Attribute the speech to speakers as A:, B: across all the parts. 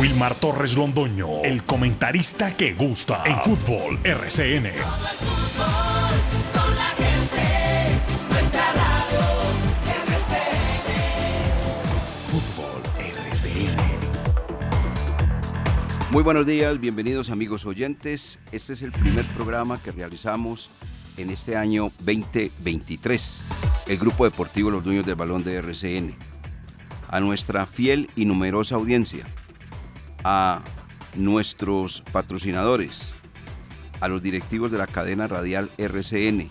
A: Wilmar Torres Londoño, el comentarista que gusta en fútbol RCN.
B: Muy buenos días, bienvenidos amigos oyentes. Este es el primer programa que realizamos en este año 2023, el Grupo Deportivo Los Dueños del Balón de RCN. A nuestra fiel y numerosa audiencia, a nuestros patrocinadores, a los directivos de la cadena radial RCN.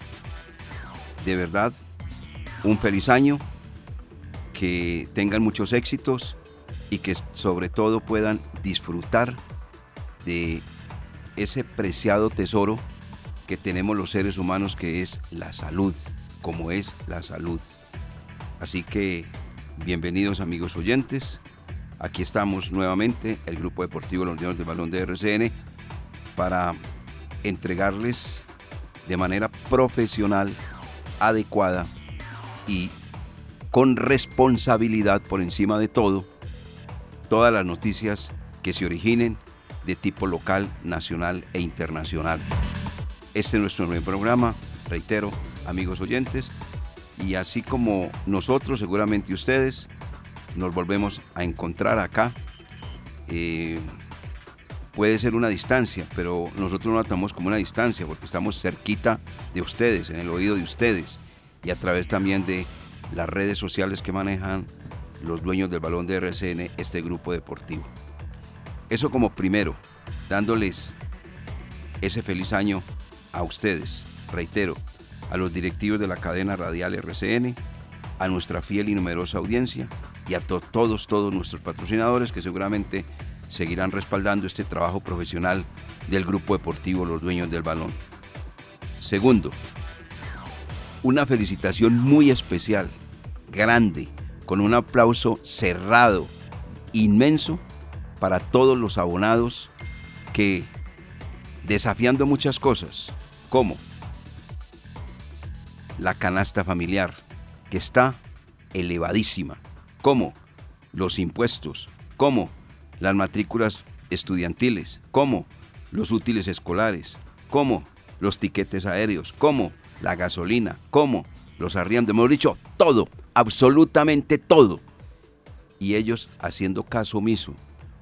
B: De verdad, un feliz año, que tengan muchos éxitos y que sobre todo puedan disfrutar de ese preciado tesoro que tenemos los seres humanos que es la salud, como es la salud. Así que bienvenidos amigos oyentes, Aquí estamos nuevamente, el Grupo Deportivo Los Leones del Balón de RCN, para entregarles de manera profesional, adecuada y con responsabilidad por encima de todo, todas las noticias que se originen de tipo local, nacional e internacional. Este es nuestro nuevo programa, reitero, amigos oyentes, y así como nosotros, seguramente ustedes, nos volvemos a encontrar acá. Eh, puede ser una distancia, pero nosotros no la tomamos como una distancia porque estamos cerquita de ustedes, en el oído de ustedes y a través también de las redes sociales que manejan los dueños del balón de RCN, este grupo deportivo. Eso como primero, dándoles ese feliz año a ustedes, reitero, a los directivos de la cadena radial RCN, a nuestra fiel y numerosa audiencia y a todos, todos nuestros patrocinadores que seguramente seguirán respaldando este trabajo profesional del grupo deportivo Los Dueños del Balón. Segundo, una felicitación muy especial, grande, con un aplauso cerrado, inmenso, para todos los abonados que, desafiando muchas cosas, como la canasta familiar, que está elevadísima, como los impuestos, como las matrículas estudiantiles, como los útiles escolares, como los tiquetes aéreos, como la gasolina, como los arriendos, hemos dicho, todo, absolutamente todo. Y ellos haciendo caso omiso,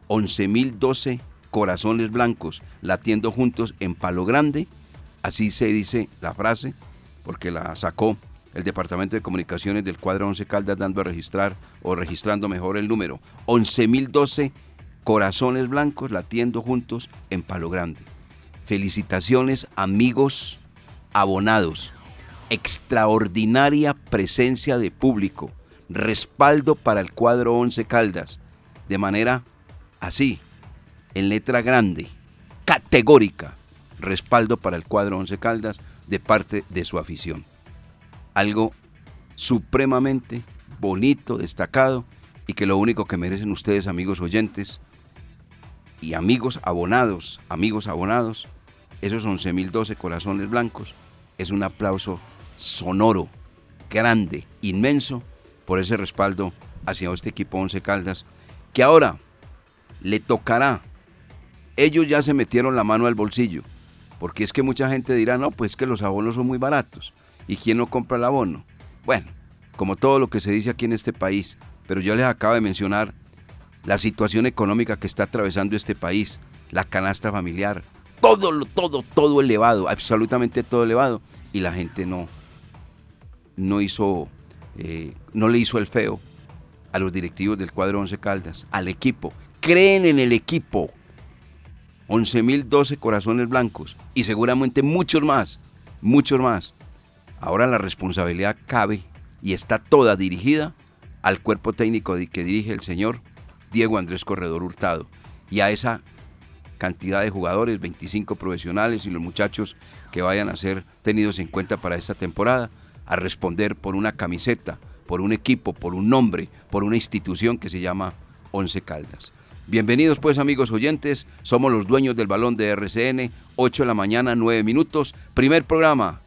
B: 11.012 corazones blancos latiendo juntos en Palo Grande, así se dice la frase, porque la sacó el Departamento de Comunicaciones del cuadro 11 Caldas dando a registrar o registrando mejor el número 11.012 corazones blancos latiendo juntos en Palo Grande. Felicitaciones amigos abonados. Extraordinaria presencia de público. Respaldo para el cuadro 11 Caldas. De manera así, en letra grande, categórica. Respaldo para el cuadro 11 Caldas de parte de su afición algo supremamente bonito, destacado y que lo único que merecen ustedes, amigos oyentes y amigos abonados, amigos abonados, esos 11.012 corazones blancos, es un aplauso sonoro, grande, inmenso por ese respaldo hacia este equipo Once Caldas, que ahora le tocará. Ellos ya se metieron la mano al bolsillo, porque es que mucha gente dirá, no, pues que los abonos son muy baratos. ¿Y quién no compra el abono? Bueno, como todo lo que se dice aquí en este país, pero yo les acabo de mencionar la situación económica que está atravesando este país, la canasta familiar, todo, todo, todo elevado, absolutamente todo elevado, y la gente no, no hizo, eh, no le hizo el feo a los directivos del cuadro 11 Caldas, al equipo, creen en el equipo, 11.012 corazones blancos y seguramente muchos más, muchos más. Ahora la responsabilidad cabe y está toda dirigida al cuerpo técnico que dirige el señor Diego Andrés Corredor Hurtado y a esa cantidad de jugadores, 25 profesionales y los muchachos que vayan a ser tenidos en cuenta para esta temporada, a responder por una camiseta, por un equipo, por un nombre, por una institución que se llama Once Caldas. Bienvenidos pues amigos oyentes, somos los dueños del balón de RCN, 8 de la mañana, 9 minutos, primer programa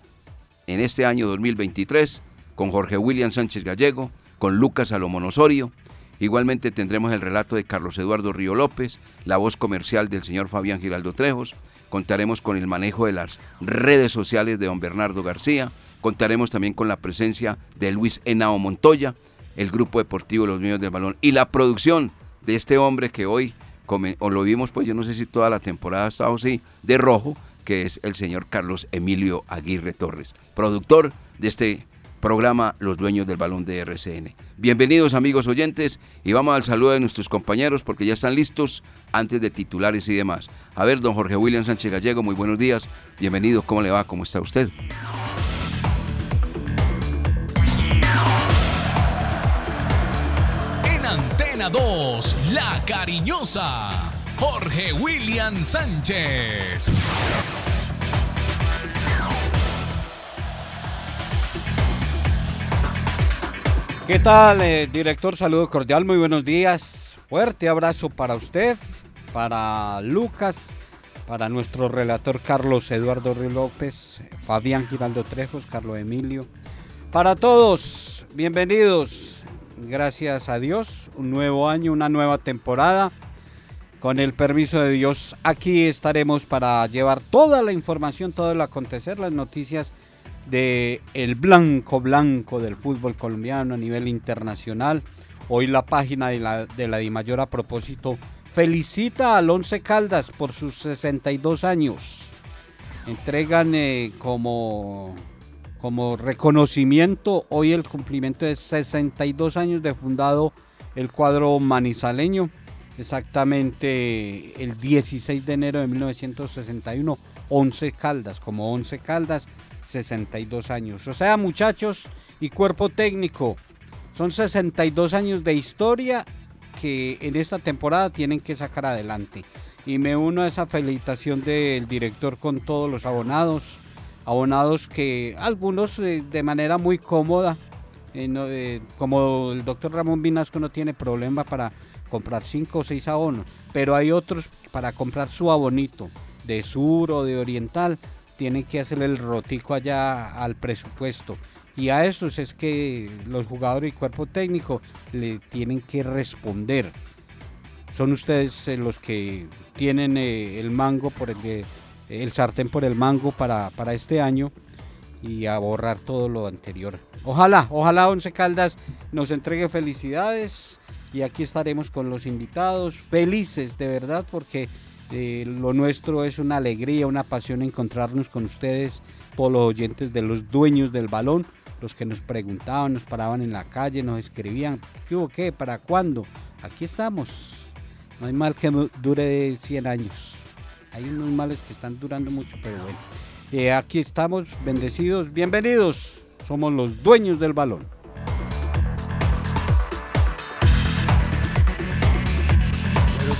B: en este año 2023 con Jorge William Sánchez Gallego, con Lucas Salomón Osorio. Igualmente tendremos el relato de Carlos Eduardo Río López, la voz comercial del señor Fabián Giraldo Trejos, contaremos con el manejo de las redes sociales de don Bernardo García, contaremos también con la presencia de Luis Henao Montoya, el grupo deportivo Los Niños del Balón y la producción de este hombre que hoy, o lo vimos pues yo no sé si toda la temporada ha estado así, de rojo, que es el señor Carlos Emilio Aguirre Torres, productor de este programa Los Dueños del Balón de RCN. Bienvenidos amigos oyentes y vamos al saludo de nuestros compañeros porque ya están listos antes de titulares y demás. A ver, don Jorge William Sánchez Gallego, muy buenos días. Bienvenido, ¿cómo le va? ¿Cómo está usted?
A: En Antena 2, La Cariñosa, Jorge William Sánchez.
C: ¿Qué tal, eh, director? Saludo cordial, muy buenos días. Fuerte abrazo para usted, para Lucas, para nuestro relator Carlos Eduardo Río López, Fabián Giraldo Trejos, Carlos Emilio. Para todos, bienvenidos. Gracias a Dios, un nuevo año, una nueva temporada. Con el permiso de Dios, aquí estaremos para llevar toda la información, todo el acontecer, las noticias de el blanco blanco del fútbol colombiano a nivel internacional. Hoy la página de la, de la Dimayor a propósito felicita al Once Caldas por sus 62 años. Entregan eh, como, como reconocimiento hoy el cumplimiento de 62 años de fundado el cuadro manizaleño. Exactamente el 16 de enero de 1961, 11 Caldas, como 11 Caldas 62 años. O sea, muchachos y cuerpo técnico, son 62 años de historia que en esta temporada tienen que sacar adelante. Y me uno a esa felicitación del director con todos los abonados, abonados que algunos eh, de manera muy cómoda, eh, eh, como el doctor Ramón Vinasco no tiene problema para comprar 5 o 6 abonos, pero hay otros para comprar su abonito de sur o de oriental, tienen que hacerle el rotico allá al presupuesto. Y a esos es que los jugadores y cuerpo técnico le tienen que responder. Son ustedes eh, los que tienen eh, el mango por el, el sartén por el mango para, para este año y a borrar todo lo anterior. Ojalá, ojalá Once Caldas nos entregue felicidades y aquí estaremos con los invitados, felices de verdad porque eh, lo nuestro es una alegría, una pasión encontrarnos con ustedes, todos los oyentes de los dueños del balón, los que nos preguntaban, nos paraban en la calle, nos escribían, ¿qué hubo qué? ¿Para cuándo? Aquí estamos. No hay mal que dure 100 años. Hay unos males que están durando mucho, pero bueno. Eh, aquí estamos, bendecidos, bienvenidos. Somos los dueños del balón.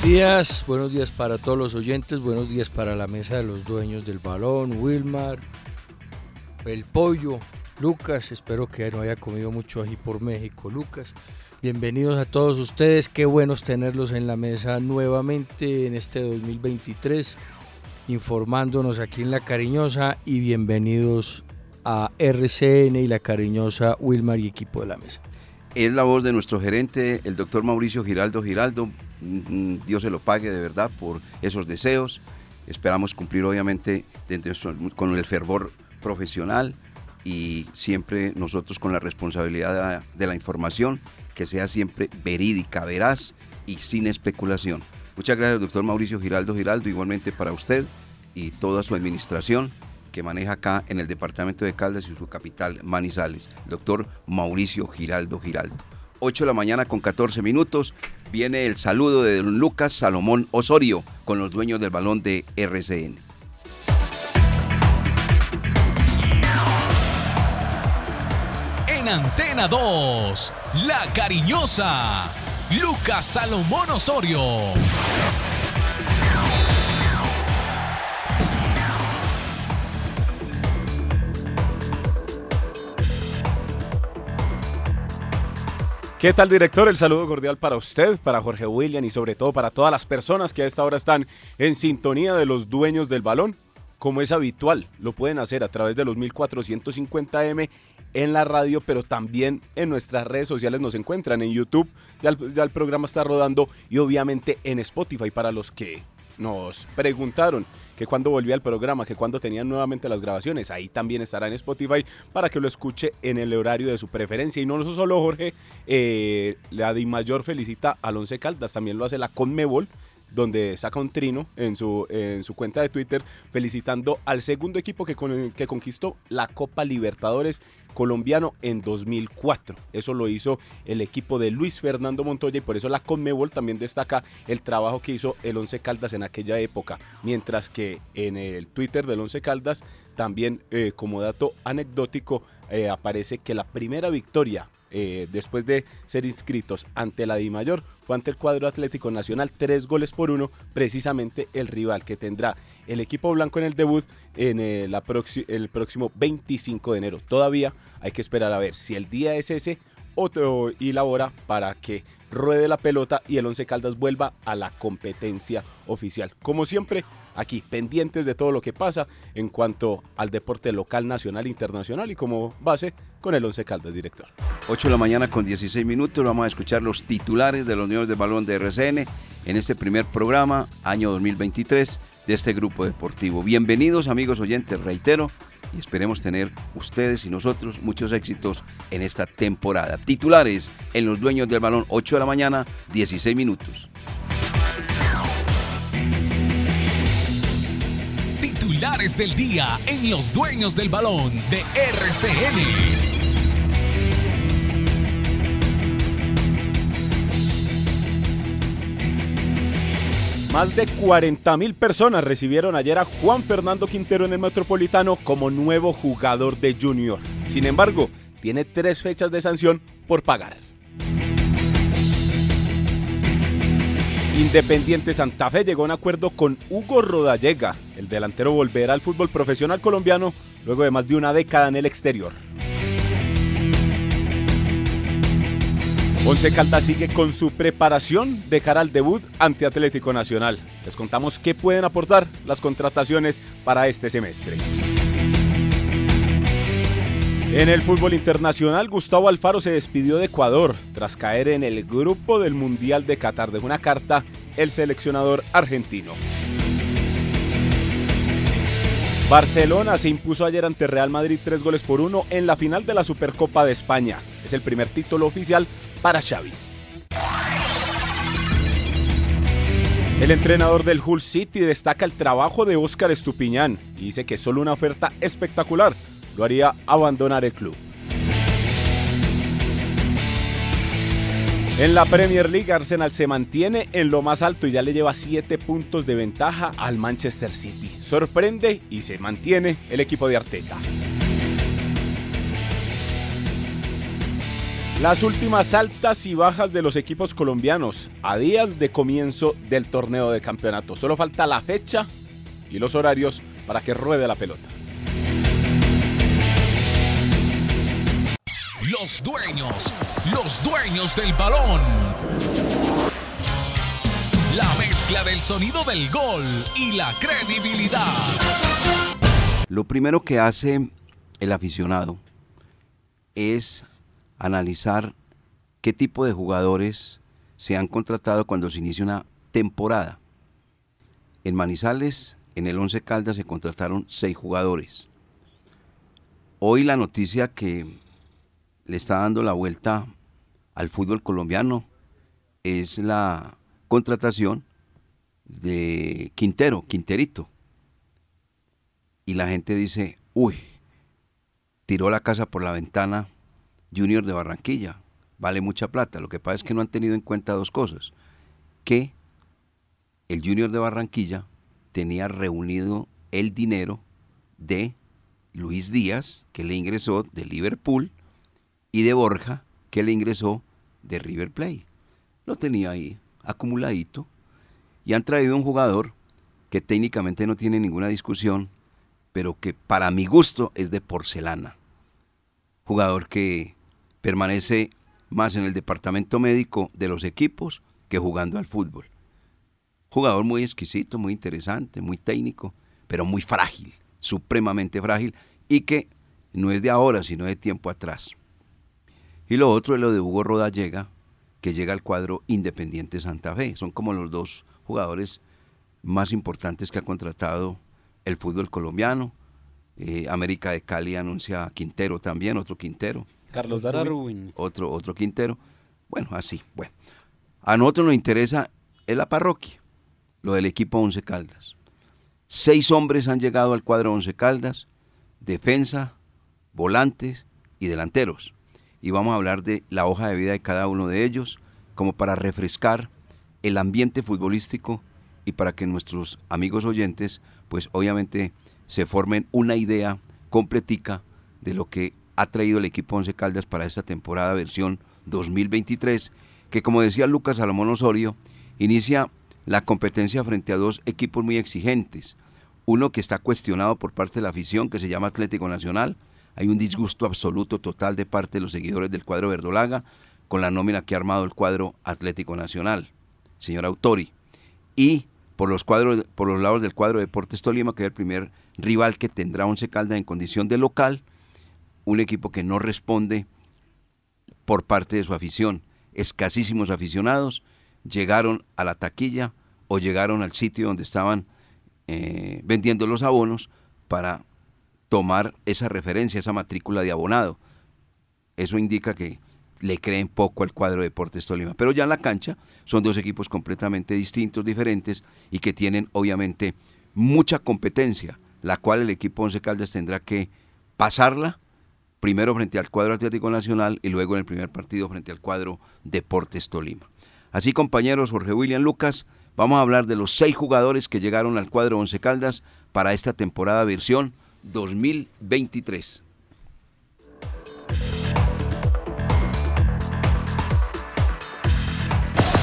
D: Buenos días, buenos días para todos los oyentes, buenos días para la mesa de los dueños del balón, Wilmar, el pollo, Lucas, espero que no haya comido mucho ají por México, Lucas. Bienvenidos a todos ustedes, qué buenos tenerlos en la mesa nuevamente en este 2023, informándonos aquí en La Cariñosa y bienvenidos a RCN y La Cariñosa, Wilmar y equipo de la mesa.
B: Es la voz de nuestro gerente, el doctor Mauricio Giraldo Giraldo. Mm, Dios se lo pague de verdad por esos deseos. Esperamos cumplir obviamente con el fervor profesional y siempre nosotros con la responsabilidad de la información que sea siempre verídica, veraz y sin especulación. Muchas gracias, doctor Mauricio Giraldo Giraldo, igualmente para usted y toda su administración que maneja acá en el departamento de Caldas y su capital, Manizales, doctor Mauricio Giraldo Giraldo. 8 de la mañana con 14 minutos viene el saludo de don Lucas Salomón Osorio con los dueños del balón de RCN.
A: En Antena 2, La Cariñosa, Lucas Salomón Osorio.
E: ¿Qué tal, director? El saludo cordial para usted, para Jorge William y sobre todo para todas las personas que a esta hora están en sintonía de los dueños del balón. como es habitual. Lo pueden hacer a través de los 1450M en la radio, pero también en nuestras redes sociales nos encuentran en YouTube. Ya el, ya el programa está rodando y obviamente en Spotify para los que nos preguntaron que cuando volvía el programa, que cuando tenían nuevamente las grabaciones, ahí también estará en Spotify para que lo escuche en el horario de su preferencia. Y no solo Jorge, eh, la Di Mayor felicita al Once Caldas, también lo hace la Conmebol donde saca un trino en su, en su cuenta de Twitter felicitando al segundo equipo que, que conquistó la Copa Libertadores colombiano en 2004. Eso lo hizo el equipo de Luis Fernando Montoya y por eso la Conmebol también destaca el trabajo que hizo el Once Caldas en aquella época. Mientras que en el Twitter del Once Caldas también eh, como dato anecdótico eh, aparece que la primera victoria eh, después de ser inscritos ante la Di Mayor, fue ante el cuadro Atlético Nacional, tres goles por uno, precisamente el rival que tendrá el equipo blanco en el debut en eh, la el próximo 25 de enero. Todavía hay que esperar a ver si el día es ese o, y la hora para que ruede la pelota y el Once Caldas vuelva a la competencia oficial. Como siempre, aquí pendientes de todo lo que pasa en cuanto al deporte local, nacional, internacional y como base con el Once Caldas, director.
B: 8 de la mañana con 16 minutos vamos a escuchar los titulares de los Unión de Balón de RCN en este primer programa, año 2023, de este grupo deportivo. Bienvenidos amigos oyentes, reitero, y esperemos tener ustedes y nosotros muchos éxitos en esta temporada. Titulares en los dueños del balón, 8 de la mañana, 16 minutos.
A: Titulares del día en los dueños del balón de RCN.
E: Más de 40 mil personas recibieron ayer a Juan Fernando Quintero en el Metropolitano como nuevo jugador de Junior. Sin embargo, tiene tres fechas de sanción por pagar. Independiente Santa Fe llegó a un acuerdo con Hugo Rodallega. El delantero volverá al fútbol profesional colombiano luego de más de una década en el exterior. Once Caldas sigue con su preparación de cara al debut ante Atlético Nacional. Les contamos qué pueden aportar las contrataciones para este semestre. En el fútbol internacional, Gustavo Alfaro se despidió de Ecuador tras caer en el grupo del Mundial de Qatar. Dejó una carta el seleccionador argentino. Barcelona se impuso ayer ante Real Madrid tres goles por uno en la final de la Supercopa de España. Es el primer título oficial para Xavi. El entrenador del Hull City destaca el trabajo de Óscar Estupiñán y dice que solo una oferta espectacular lo haría abandonar el club. En la Premier League, Arsenal se mantiene en lo más alto y ya le lleva 7 puntos de ventaja al Manchester City. Sorprende y se mantiene el equipo de Arteta. Las últimas altas y bajas de los equipos colombianos a días de comienzo del torneo de campeonato. Solo falta la fecha y los horarios para que ruede la pelota.
A: Los dueños, los dueños del balón. La mezcla del sonido del gol y la credibilidad.
B: Lo primero que hace el aficionado es analizar qué tipo de jugadores se han contratado cuando se inicia una temporada. En Manizales, en el Once Caldas, se contrataron seis jugadores. Hoy la noticia que le está dando la vuelta al fútbol colombiano es la contratación de Quintero, Quinterito. Y la gente dice, uy, tiró la casa por la ventana Junior de Barranquilla. Vale mucha plata. Lo que pasa es que no han tenido en cuenta dos cosas. Que el Junior de Barranquilla tenía reunido el dinero de Luis Díaz, que le ingresó de Liverpool, y de Borja, que le ingresó de River Plate. Lo tenía ahí acumuladito. Y han traído un jugador que técnicamente no tiene ninguna discusión, pero que para mi gusto es de porcelana. Jugador que permanece más en el departamento médico de los equipos que jugando al fútbol. Jugador muy exquisito, muy interesante, muy técnico, pero muy frágil, supremamente frágil, y que no es de ahora, sino de tiempo atrás. Y lo otro es lo de Hugo Rodallega, que llega al cuadro Independiente Santa Fe. Son como los dos jugadores más importantes que ha contratado el fútbol colombiano. Eh, América de Cali anuncia a Quintero también, otro Quintero.
E: Carlos Darwin.
B: Otro, otro Quintero. Bueno, así. Bueno, a nosotros nos interesa es la parroquia, lo del equipo Once Caldas. Seis hombres han llegado al cuadro Once Caldas, defensa, volantes y delanteros. Y vamos a hablar de la hoja de vida de cada uno de ellos, como para refrescar el ambiente futbolístico y para que nuestros amigos oyentes, pues obviamente se formen una idea completica de lo que ha traído el equipo Once Caldas para esta temporada versión 2023, que como decía Lucas Salomón Osorio, inicia la competencia frente a dos equipos muy exigentes. Uno que está cuestionado por parte de la afición, que se llama Atlético Nacional. Hay un disgusto absoluto total de parte de los seguidores del cuadro verdolaga con la nómina que ha armado el cuadro Atlético Nacional, señor Autori. Y por los, cuadros, por los lados del cuadro Deportes Tolima, que es el primer rival que tendrá Once Caldas en condición de local, un equipo que no responde por parte de su afición. Escasísimos aficionados llegaron a la taquilla o llegaron al sitio donde estaban eh, vendiendo los abonos para tomar esa referencia, esa matrícula de abonado. Eso indica que le creen poco al cuadro de Deportes Tolima. Pero ya en la cancha son dos equipos completamente distintos, diferentes y que tienen obviamente mucha competencia, la cual el equipo Once Caldas tendrá que pasarla primero frente al cuadro Atlético Nacional y luego en el primer partido frente al cuadro Deportes Tolima. Así compañeros, Jorge William Lucas, vamos a hablar de los seis jugadores que llegaron al cuadro Once Caldas para esta temporada versión 2023.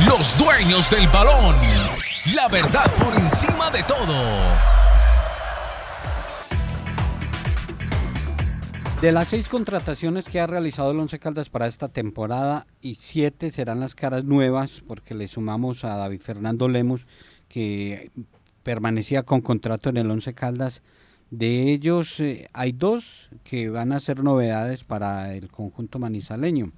A: Los dueños del balón. La verdad por encima de todo.
C: De las seis contrataciones que ha realizado el Once Caldas para esta temporada, y siete serán las caras nuevas, porque le sumamos a David Fernando Lemos, que permanecía con contrato en el Once Caldas. De ellos eh, hay dos que van a ser novedades para el conjunto manizaleño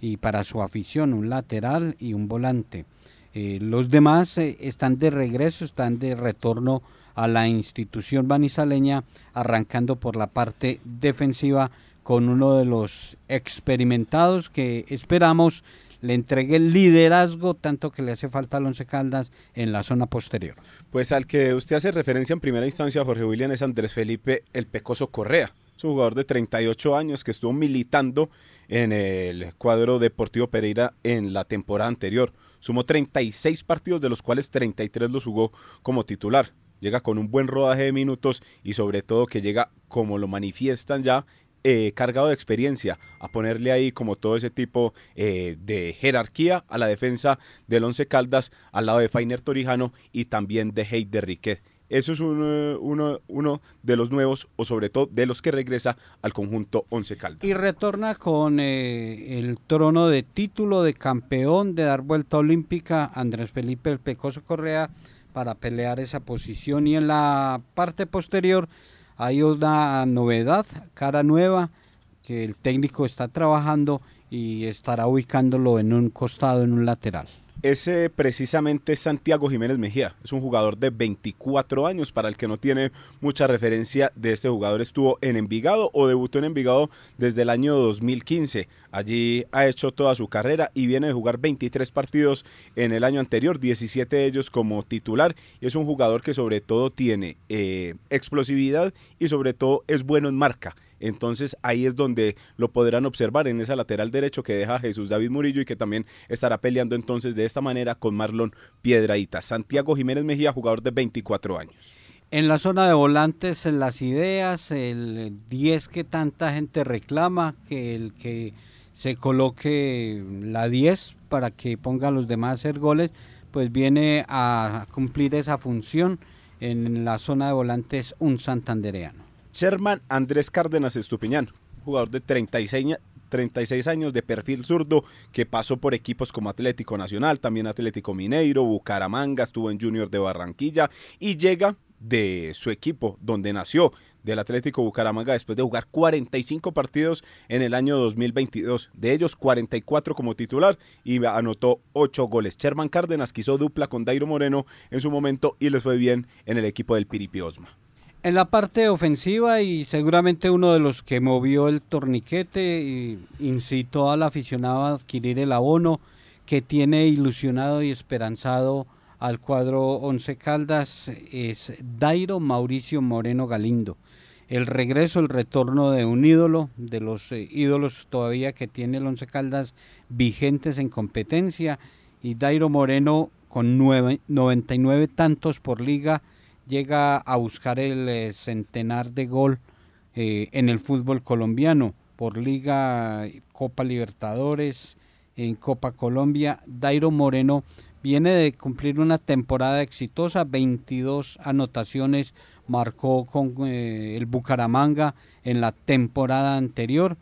C: y para su afición, un lateral y un volante. Eh, los demás eh, están de regreso, están de retorno a la institución manizaleña, arrancando por la parte defensiva con uno de los experimentados que esperamos le entregue el liderazgo tanto que le hace falta al Once Caldas en la zona posterior.
E: Pues al que usted hace referencia en primera instancia, Jorge William, es Andrés Felipe El Pecoso Correa. Es un jugador de 38 años que estuvo militando en el cuadro Deportivo Pereira en la temporada anterior. Sumó 36 partidos, de los cuales 33 los jugó como titular. Llega con un buen rodaje de minutos y sobre todo que llega, como lo manifiestan ya, eh, cargado de experiencia, a ponerle ahí como todo ese tipo eh, de jerarquía a la defensa del Once Caldas al lado de Fainer Torijano y también de Heider Riquet. Eso es uno, uno, de los nuevos o sobre todo de los que regresa al conjunto Once Caldas.
C: Y retorna con eh, el trono de título de campeón de dar vuelta olímpica Andrés Felipe El Pecoso Correa para pelear esa posición y en la parte posterior hay una novedad, cara nueva, que el técnico está trabajando y estará ubicándolo en un costado, en un lateral.
E: Ese precisamente es Santiago Jiménez Mejía. Es un jugador de 24 años. Para el que no tiene mucha referencia de este jugador, estuvo en Envigado o debutó en Envigado desde el año 2015. Allí ha hecho toda su carrera y viene de jugar 23 partidos en el año anterior, 17 de ellos como titular. Y es un jugador que sobre todo tiene eh, explosividad y sobre todo es bueno en marca. Entonces ahí es donde lo podrán observar en esa lateral derecho que deja Jesús David Murillo y que también estará peleando entonces de esta manera con Marlon Piedraíta. Santiago Jiménez Mejía, jugador de 24 años.
C: En la zona de volantes, las ideas, el 10 que tanta gente reclama, que el que se coloque la 10 para que ponga a los demás a hacer goles, pues viene a cumplir esa función en la zona de volantes un santandereano.
E: Sherman Andrés Cárdenas Estupiñán, jugador de 36, 36 años de perfil zurdo que pasó por equipos como Atlético Nacional, también Atlético Mineiro, Bucaramanga, estuvo en Junior de Barranquilla y llega de su equipo, donde nació, del Atlético Bucaramanga, después de jugar 45 partidos en el año 2022, de ellos 44 como titular y anotó 8 goles. Sherman Cárdenas quiso dupla con Dairo Moreno en su momento y les fue bien en el equipo del Piripi Osma.
C: En la parte ofensiva y seguramente uno de los que movió el torniquete y incitó al aficionado a adquirir el abono que tiene ilusionado y esperanzado al cuadro Once Caldas es Dairo Mauricio Moreno Galindo. El regreso, el retorno de un ídolo, de los eh, ídolos todavía que tiene el Once Caldas vigentes en competencia, y Dairo Moreno con 99 tantos por liga llega a buscar el eh, centenar de gol eh, en el fútbol colombiano por liga Copa Libertadores, en Copa Colombia. Dairo Moreno viene de cumplir una temporada exitosa, 22 anotaciones marcó con eh, el Bucaramanga en la temporada anterior,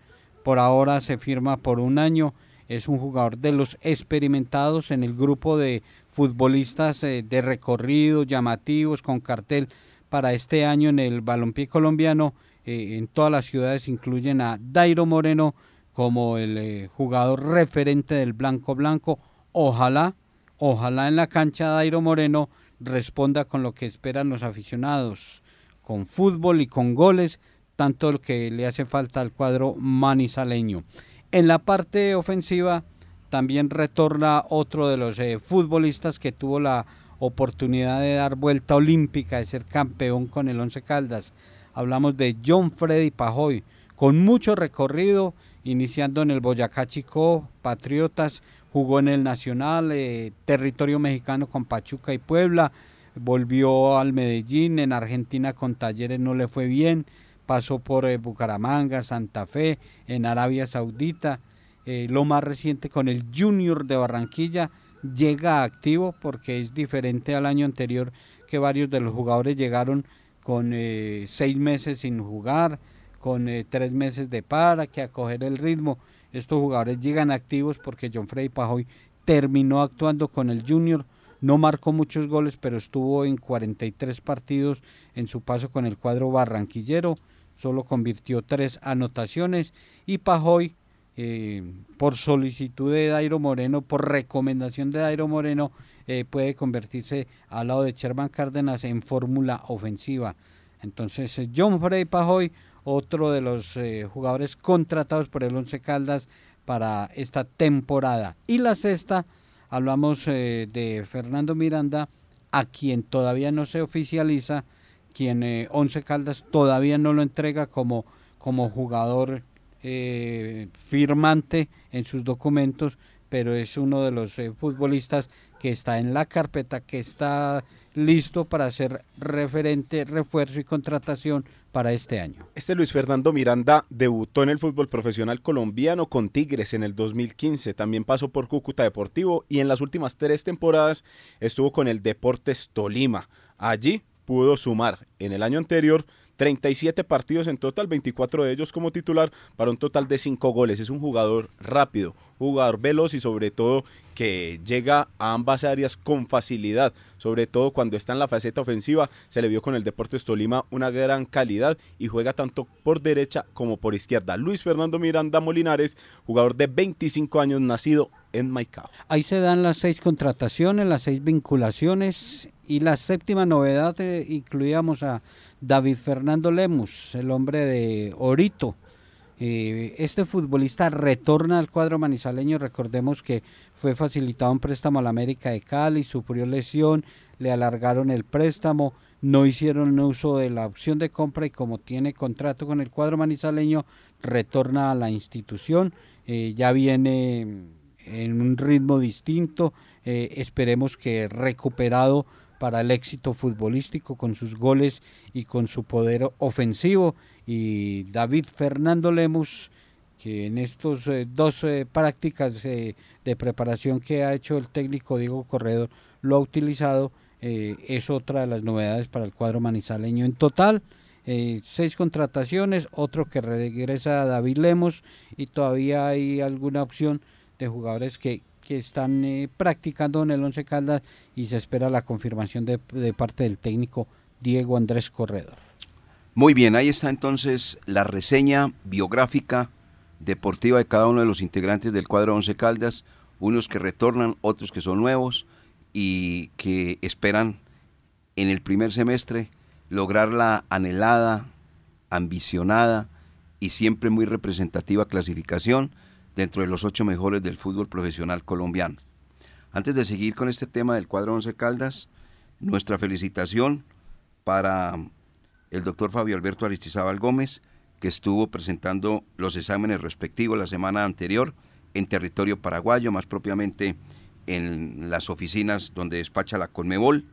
C: por ahora se firma por un año, es un jugador de los experimentados en el grupo de futbolistas eh, de recorrido, llamativos, con cartel para este año en el balompié colombiano. Eh, en todas las ciudades incluyen a Dairo Moreno como el jugador referente del Blanco Blanco. Ojalá Ojalá en la cancha Dairo Moreno responda con lo que esperan los aficionados, con fútbol y con goles, tanto lo que le hace falta al cuadro manizaleño. En la parte ofensiva también retorna otro de los eh, futbolistas que tuvo la oportunidad de dar vuelta olímpica, de ser campeón con el Once Caldas. Hablamos de John Freddy Pajoy, con mucho recorrido, iniciando en el Boyacá Chico, Patriotas, jugó en el Nacional, eh, territorio mexicano con Pachuca y Puebla, volvió al Medellín, en Argentina con Talleres no le fue bien, pasó por eh, Bucaramanga, Santa Fe, en Arabia Saudita, eh, lo más reciente con el Junior de Barranquilla, llega activo porque es diferente al año anterior que varios de los jugadores llegaron con seis meses sin jugar, con tres meses de para, que a coger el ritmo estos jugadores llegan activos porque John Freddy Pajoy terminó actuando con el Junior. No marcó muchos goles, pero estuvo en 43 partidos en su paso con el cuadro barranquillero. Solo convirtió tres anotaciones y Pajoy, eh, por solicitud de Dairo Moreno, por recomendación de Dairo Moreno, eh, puede convertirse al lado de Sherman Cárdenas en fórmula ofensiva. Entonces, eh, John Freddy Pajoy otro de los jugadores contratados por el Once Caldas para esta temporada. Y la sexta, hablamos de Fernando Miranda, a quien todavía no se oficializa, quien Once Caldas todavía no lo entrega como, como jugador firmante en sus documentos, pero es uno de los futbolistas que está en la carpeta, que está listo para ser referente, refuerzo y contratación para este año.
E: Este Luis Fernando Miranda debutó en el fútbol profesional colombiano con Tigres en el 2015, también pasó por Cúcuta Deportivo y en las últimas tres temporadas estuvo con el Deportes Tolima. Allí pudo sumar en el año anterior 37 partidos en total, 24 de ellos como titular, para un total de 5 goles. Es un jugador rápido, jugador veloz y sobre todo que llega a ambas áreas con facilidad, sobre todo cuando está en la faceta ofensiva, se le vio con el Deportes Tolima una gran calidad y juega tanto por derecha como por izquierda. Luis Fernando Miranda Molinares, jugador de 25 años, nacido en Maicao.
C: Ahí se dan las seis contrataciones, las seis vinculaciones y la séptima novedad eh, incluíamos a David Fernando Lemus, el hombre de Orito. Eh, este futbolista retorna al cuadro manizaleño, recordemos que fue facilitado un préstamo a la América de Cali, sufrió lesión, le alargaron el préstamo, no hicieron uso de la opción de compra y como tiene contrato con el cuadro manizaleño, retorna a la institución, eh, ya viene en un ritmo distinto, esperemos que recuperado para el éxito futbolístico con sus goles y con su poder ofensivo. Y David Fernando Lemus, que en estos eh, dos eh, prácticas eh, de preparación que ha hecho el técnico Diego Corredor, lo ha utilizado, es otra de las novedades para el cuadro manizaleño. En total, seis contrataciones, otro que regresa a David Lemos y todavía hay alguna opción de jugadores que que están eh, practicando en el Once Caldas y se espera la confirmación de, parte del técnico Diego Andrés Corredor.
B: Muy bien, ahí está entonces la reseña biográfica deportiva de cada uno de los integrantes del cuadro Once Caldas, unos que retornan, otros que son nuevos y que esperan en el primer semestre lograr la anhelada, ambicionada y siempre muy representativa clasificación dentro de los ocho mejores del fútbol profesional colombiano. Antes de seguir con este tema del cuadro Once Caldas, nuestra felicitación para el doctor Fabio Alberto Aristizábal Gómez, que estuvo presentando los exámenes respectivos la semana anterior en territorio paraguayo, más propiamente en las oficinas donde despacha la Conmebol,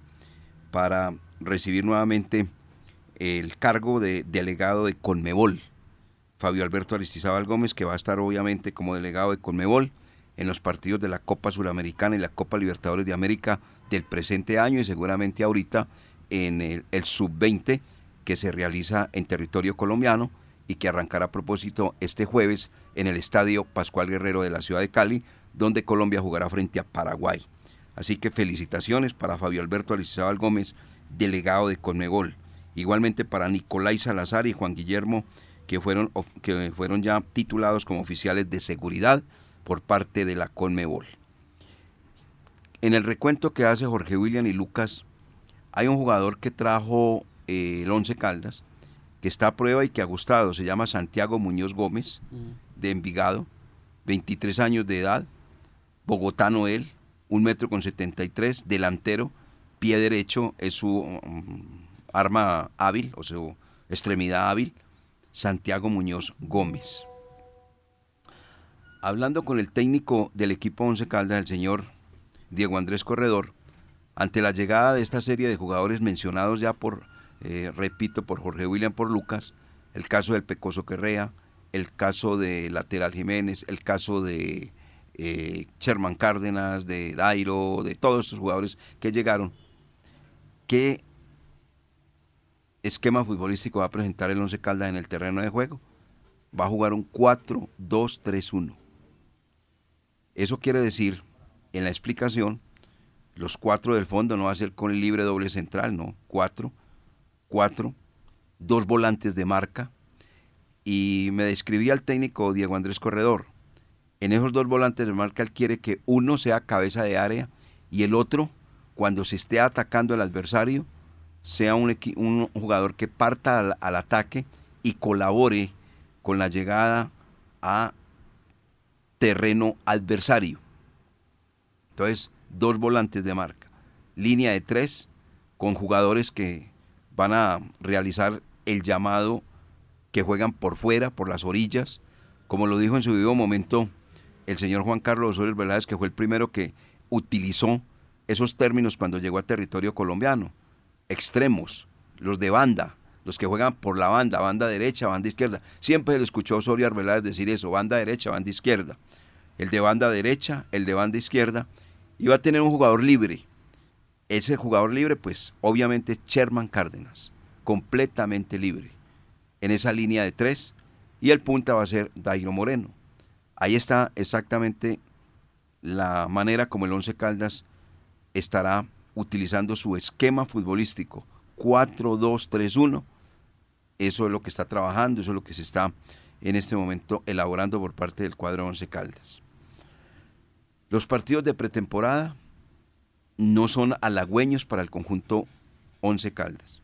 B: para recibir nuevamente el cargo de delegado de Conmebol. Fabio Alberto Aristizábal Gómez, que va a estar obviamente como delegado de Conmebol en los partidos de la Copa Suramericana y la Copa Libertadores de América del presente año y seguramente ahorita en el, el sub-20 que se realiza en territorio colombiano y que arrancará a propósito este jueves en el Estadio Pascual Guerrero de la ciudad de Cali, donde Colombia jugará frente a Paraguay. Así que felicitaciones para Fabio Alberto Alizábal Gómez, delegado de Conmebol. Igualmente para Nicolai Salazar y Juan Guillermo, que fueron, que fueron ya titulados como oficiales de seguridad por parte de la Conmebol. En el recuento que hace Jorge William y Lucas, hay un jugador que trajo eh, el Once Caldas, que está a prueba y que ha gustado. Se llama Santiago Muñoz Gómez, de Envigado, 23 años de edad, bogotano él, un metro con 73, delantero, pie derecho es su um, arma hábil o su extremidad hábil, Santiago Muñoz Gómez. Hablando con el técnico del equipo Once Caldas, el señor Diego Andrés Corredor, ante la llegada de esta serie de jugadores mencionados ya por, eh, repito, por Jorge William, por Lucas, el caso del Pecoso Querrea, el caso de Lateral Jiménez, el caso de eh, Sherman Cárdenas, de Dairo, de todos estos jugadores que llegaron, ¿qué esquema futbolístico va a presentar el Once Caldas en el terreno de juego? Va a jugar un 4-2-3-1. Eso quiere decir, en la explicación, los cuatro del fondo no va a ser con el libre doble central, no, cuatro, cuatro, dos volantes de marca. Y me describía el técnico Diego Andrés Corredor. En esos dos volantes de marca él quiere que uno sea cabeza de área y el otro, cuando se esté atacando al adversario, sea un, jugador que parta al, al ataque y colabore con la llegada a terreno adversario. Entonces, dos volantes de marca, línea de tres con jugadores que van a realizar el llamado que juegan por fuera, por las orillas, como lo dijo en su debido momento el señor Juan Carlos Osorio Velázquez, que fue el primero que utilizó esos términos cuando llegó a territorio colombiano. Extremos, los de banda, los que juegan por la banda, banda derecha, banda izquierda. Siempre se le escuchó a Osorio Arbeláez decir eso, banda derecha, banda izquierda. El de banda derecha, el de banda izquierda, iba a tener un jugador libre. Ese jugador libre, pues obviamente Sherman Cárdenas, completamente libre, en esa línea de tres, y el punta va a ser Dairo Moreno. Ahí está exactamente la manera como el Once Caldas estará utilizando su esquema futbolístico 4-2-3-1. Eso es lo que está trabajando, eso es lo que se está en este momento elaborando por parte del cuadro Once Caldas. Los partidos de pretemporada no son halagüeños para el conjunto Once Caldas.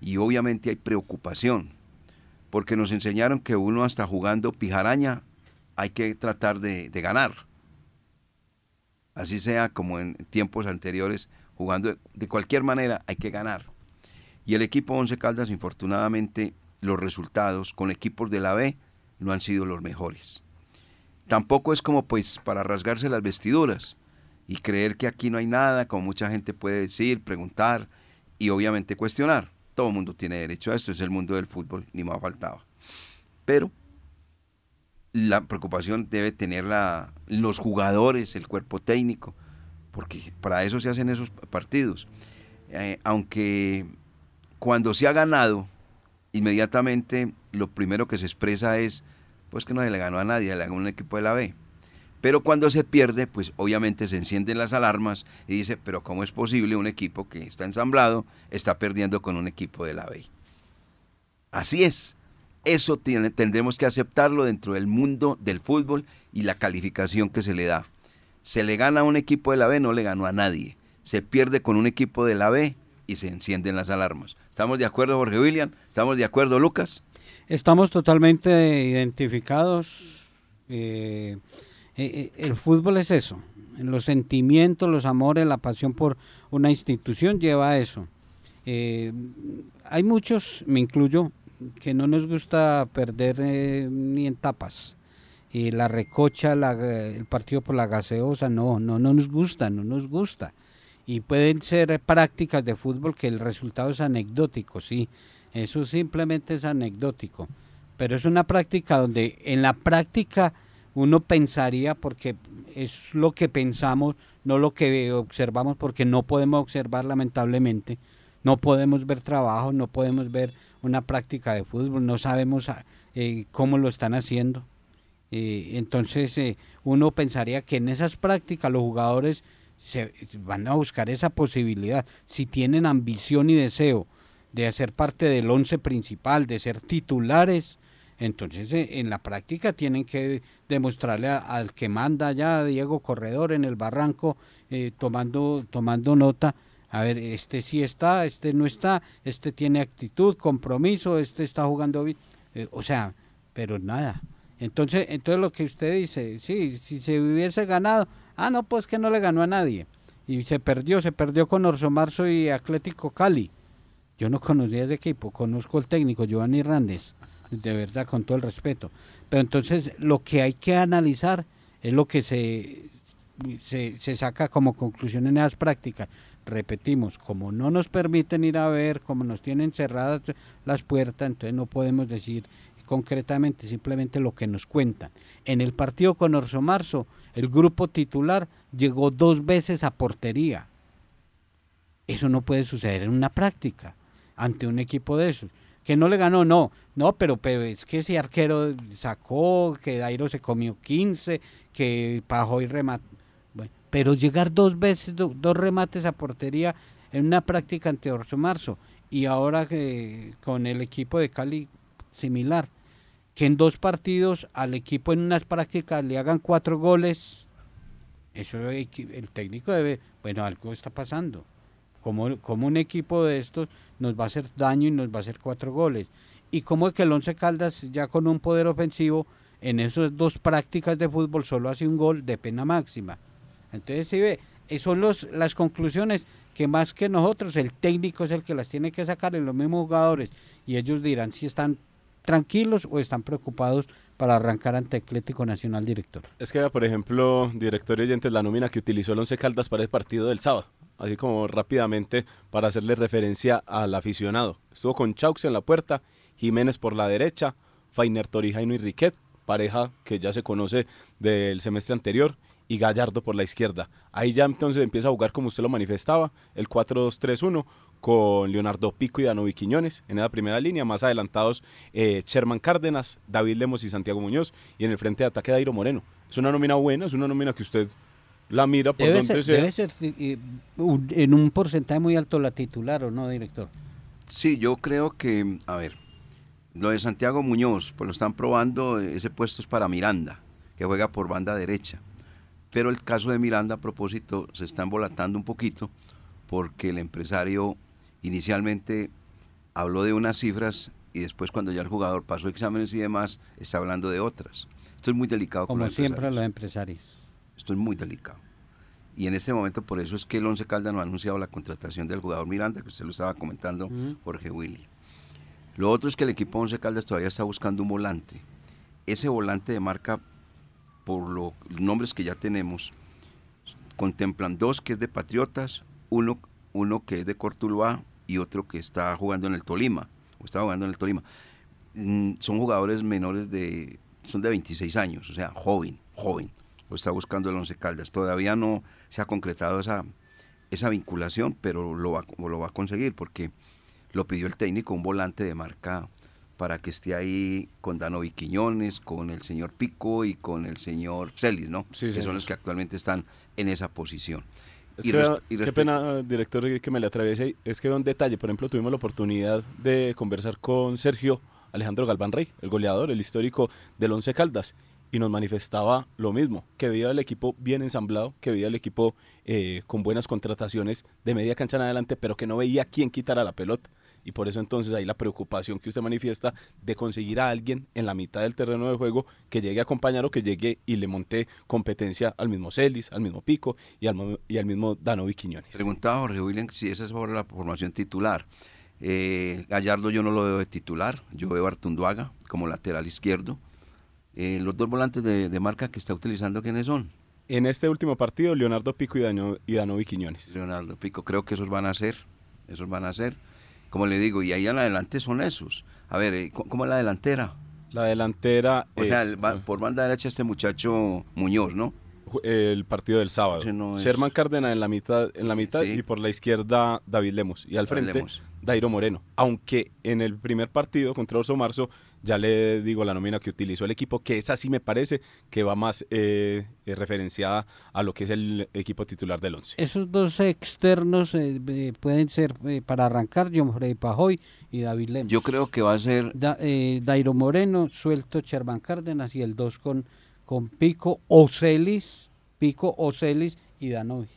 B: Y obviamente hay preocupación, porque nos enseñaron que uno hasta jugando pijaraña hay que tratar de, de ganar. Así sea como en tiempos anteriores, jugando de, cualquier manera hay que ganar. Y el equipo Once Caldas, infortunadamente, los resultados con equipos de la B no han sido los mejores. Tampoco es como pues para rasgarse las vestiduras y creer que aquí no hay nada, como mucha gente puede decir, preguntar y obviamente cuestionar. Todo el mundo tiene derecho a esto, es el mundo del fútbol, ni más faltaba. Pero la preocupación debe tener la, los jugadores, el cuerpo técnico, porque para eso se hacen esos partidos. Eh, aunque cuando se ha ganado, inmediatamente lo primero que se expresa es, pues que no se le ganó a nadie, le ganó un equipo de la B. Pero cuando se pierde, pues obviamente se encienden las alarmas y dice, pero ¿cómo es posible un equipo que está ensamblado está perdiendo con un equipo de la B? Así es. Eso tendremos que aceptarlo dentro del mundo del fútbol y la calificación que se le da. Se le gana a un equipo de la B, no le ganó a nadie. Se pierde con un equipo de la B y se encienden las alarmas. ¿Estamos de acuerdo, Jorge William? ¿Estamos de acuerdo, Lucas?
C: Estamos totalmente identificados. Eh, eh, eh, el fútbol es eso. Los sentimientos, los amores, la pasión por una institución lleva a eso. hay muchos, me incluyo, que no nos gusta perder ni en tapas. Y la recocha, el partido por la gaseosa, no, no, no nos gusta, no nos gusta. Y pueden ser prácticas de fútbol que el resultado es anecdótico, sí, eso simplemente es anecdótico. Pero es una práctica donde en la práctica uno pensaría, porque es lo que pensamos, no lo que observamos, porque no podemos observar lamentablemente, no podemos ver trabajo, no podemos ver una práctica de fútbol, no sabemos eh, cómo lo están haciendo. Eh, entonces eh, uno pensaría que en esas prácticas los jugadores se van a buscar esa posibilidad. Si tienen ambición y deseo de hacer parte del once principal, de ser titulares, entonces eh, en la práctica tienen que demostrarle al que manda ya Diego Corredor en el barranco, eh, tomando, tomando nota, a ver, este sí está, este no está, este tiene actitud, compromiso, este está jugando bien, o sea, pero nada. Entonces, entonces lo que usted dice, sí, si se hubiese ganado, ah, no, pues que no le ganó a nadie. Y se perdió, se perdió con Orso Marzo y Atlético Cali. Yo no conocía ese equipo, conozco el técnico, Giovanni Hernández, de verdad, con todo el respeto. Pero entonces lo que hay que analizar es lo que se, se, saca como conclusión en esas prácticas. Repetimos, como no nos permiten ir a ver, como nos tienen cerradas las puertas, entonces no podemos decir concretamente simplemente lo que nos cuentan. En el partido con Orso Marzo, el grupo titular llegó dos veces a portería. Eso no puede suceder en una práctica ante un equipo de esos. Que no le ganó, no, no, pero, es que ese arquero sacó, que Dairo se comió 15, que Pajoy remató. pero llegar dos veces, dos remates a portería en una práctica ante Orso Marzo y ahora con el equipo de Cali similar, que en dos partidos al equipo en unas prácticas le hagan cuatro goles, eso el técnico debe, bueno, algo está pasando. Como, como un equipo de estos nos va a hacer daño y nos va a hacer cuatro goles. Y como es que el Once Caldas ya con un poder ofensivo en esas dos prácticas de fútbol solo hace un gol de pena máxima. Entonces, si ve, son los, las conclusiones que más que nosotros, el técnico es el que las tiene que sacar en los mismos jugadores y ellos dirán si están tranquilos o están preocupados para arrancar ante Atlético Nacional Director.
E: Es que, por ejemplo, director y oyentes, la nómina que utilizó el Once Caldas para el partido del sábado así como rápidamente para hacerle referencia al aficionado. Estuvo con Chaux en la puerta, Jiménez por la derecha, Fainer Torijaino y Riquet, pareja que ya se conoce del semestre anterior, y Gallardo por la izquierda. Ahí ya entonces empieza a jugar como usted lo manifestaba, el 4-2-3-1 con Leonardo Pico y Danovi Quiñones en la primera línea, más adelantados eh, Sherman Cárdenas, David Lemos y Santiago Muñoz, y en el frente de ataque Dairo Moreno. Es una nómina buena, es una nómina que usted la mira por
C: debe
E: donde
C: ser, Debe ser eh, en un porcentaje muy alto la titular, ¿o no, director?
B: Sí, yo creo que, a ver, lo de Santiago Muñoz, pues lo están probando, ese puesto es para Miranda, que juega por banda derecha. Pero el caso de Miranda, a propósito, se está embolatando un poquito porque el empresario inicialmente habló de unas cifras y después cuando ya el jugador pasó exámenes y demás, está hablando de otras. Esto es muy delicado.
C: Como siempre los empresarios.
B: Esto es muy delicado. Y en ese momento, por eso es que el Once Caldas no ha anunciado la contratación del jugador Miranda, que usted lo estaba comentando, Jorge Willy. Lo otro es que el equipo Once Caldas todavía está buscando un volante. Ese volante de marca, por los nombres que ya tenemos, contemplan dos que es de Patriotas, uno, uno que es de Cortuluá y otro que está jugando en el Tolima, o está jugando en el Tolima. Mm, son jugadores menores de, son de 26 años, o sea, joven, joven lo está buscando el Once Caldas. Todavía no se ha concretado esa, esa vinculación, pero lo va, lo va a conseguir porque lo pidió el técnico, un volante de marca para que esté ahí con Danovi Quiñones, con el señor Pico y con el señor Celis, ¿no?
E: Sí,
B: que son los que actualmente están en esa posición.
E: Es
B: Y
E: que,
B: res- y
E: qué pena, director, que me le atraviese ahí. Es que veo un detalle. Por ejemplo, tuvimos la oportunidad de conversar con Sergio Alejandro Galván Rey, el goleador, el histórico del Once Caldas, y nos manifestaba lo mismo, que veía el equipo bien ensamblado, que veía el equipo eh, con buenas contrataciones de media cancha en adelante, pero que no veía quién quitara la pelota. Y por eso entonces ahí la preocupación que usted manifiesta de conseguir a alguien en la mitad del terreno de juego que llegue a acompañar o que llegue y le monte competencia al mismo Celis, al mismo Pico y al, mo- y al mismo Danovi Quiñones.
B: Preguntaba Jorge William si esa es ahora la formación titular. Eh, Gallardo yo no lo veo de titular, yo veo a Artunduaga como lateral izquierdo. Eh, los dos volantes de, de marca que está utilizando, ¿quiénes son?
E: En este último partido, Leonardo Pico y, Dano, y Danovi Quiñones.
B: Leonardo Pico, creo que esos van a ser, esos van a ser. Como le digo, y ahí en adelante son esos. A ver, eh, ¿cómo es la delantera?
E: La delantera
B: O sea,
E: es
B: el- va- por banda derecha este muchacho Muñoz, ¿no?
E: El partido del sábado.
B: No es-
E: Sherman Cárdenas en la mitad, en la mitad
B: Sí.
E: y por la izquierda David Lemos. Y al frente
B: Lemos.
E: Dairo Moreno. Aunque en el primer partido contra Orso Marzo, ya le digo la nómina que utilizó el equipo, que esa sí me parece que va más eh, eh, referenciada a lo que es el equipo titular del 11.
C: Esos dos externos eh, pueden ser eh, para arrancar John Freddy Pajoy y David Lemos.
B: Yo creo que va a ser
C: Da- eh, Dairo Moreno, suelto Chervan Cárdenas y el 2 con, con Pico, Ocelis, Pico, Ocelis y Danovi.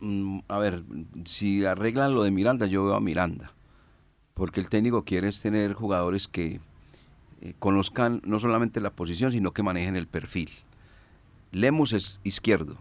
B: Mm, a ver, si arreglan lo de Miranda, yo veo a Miranda. Porque el técnico quiere es tener jugadores que eh, conozcan no solamente la posición, sino que manejen el perfil. Lemos es izquierdo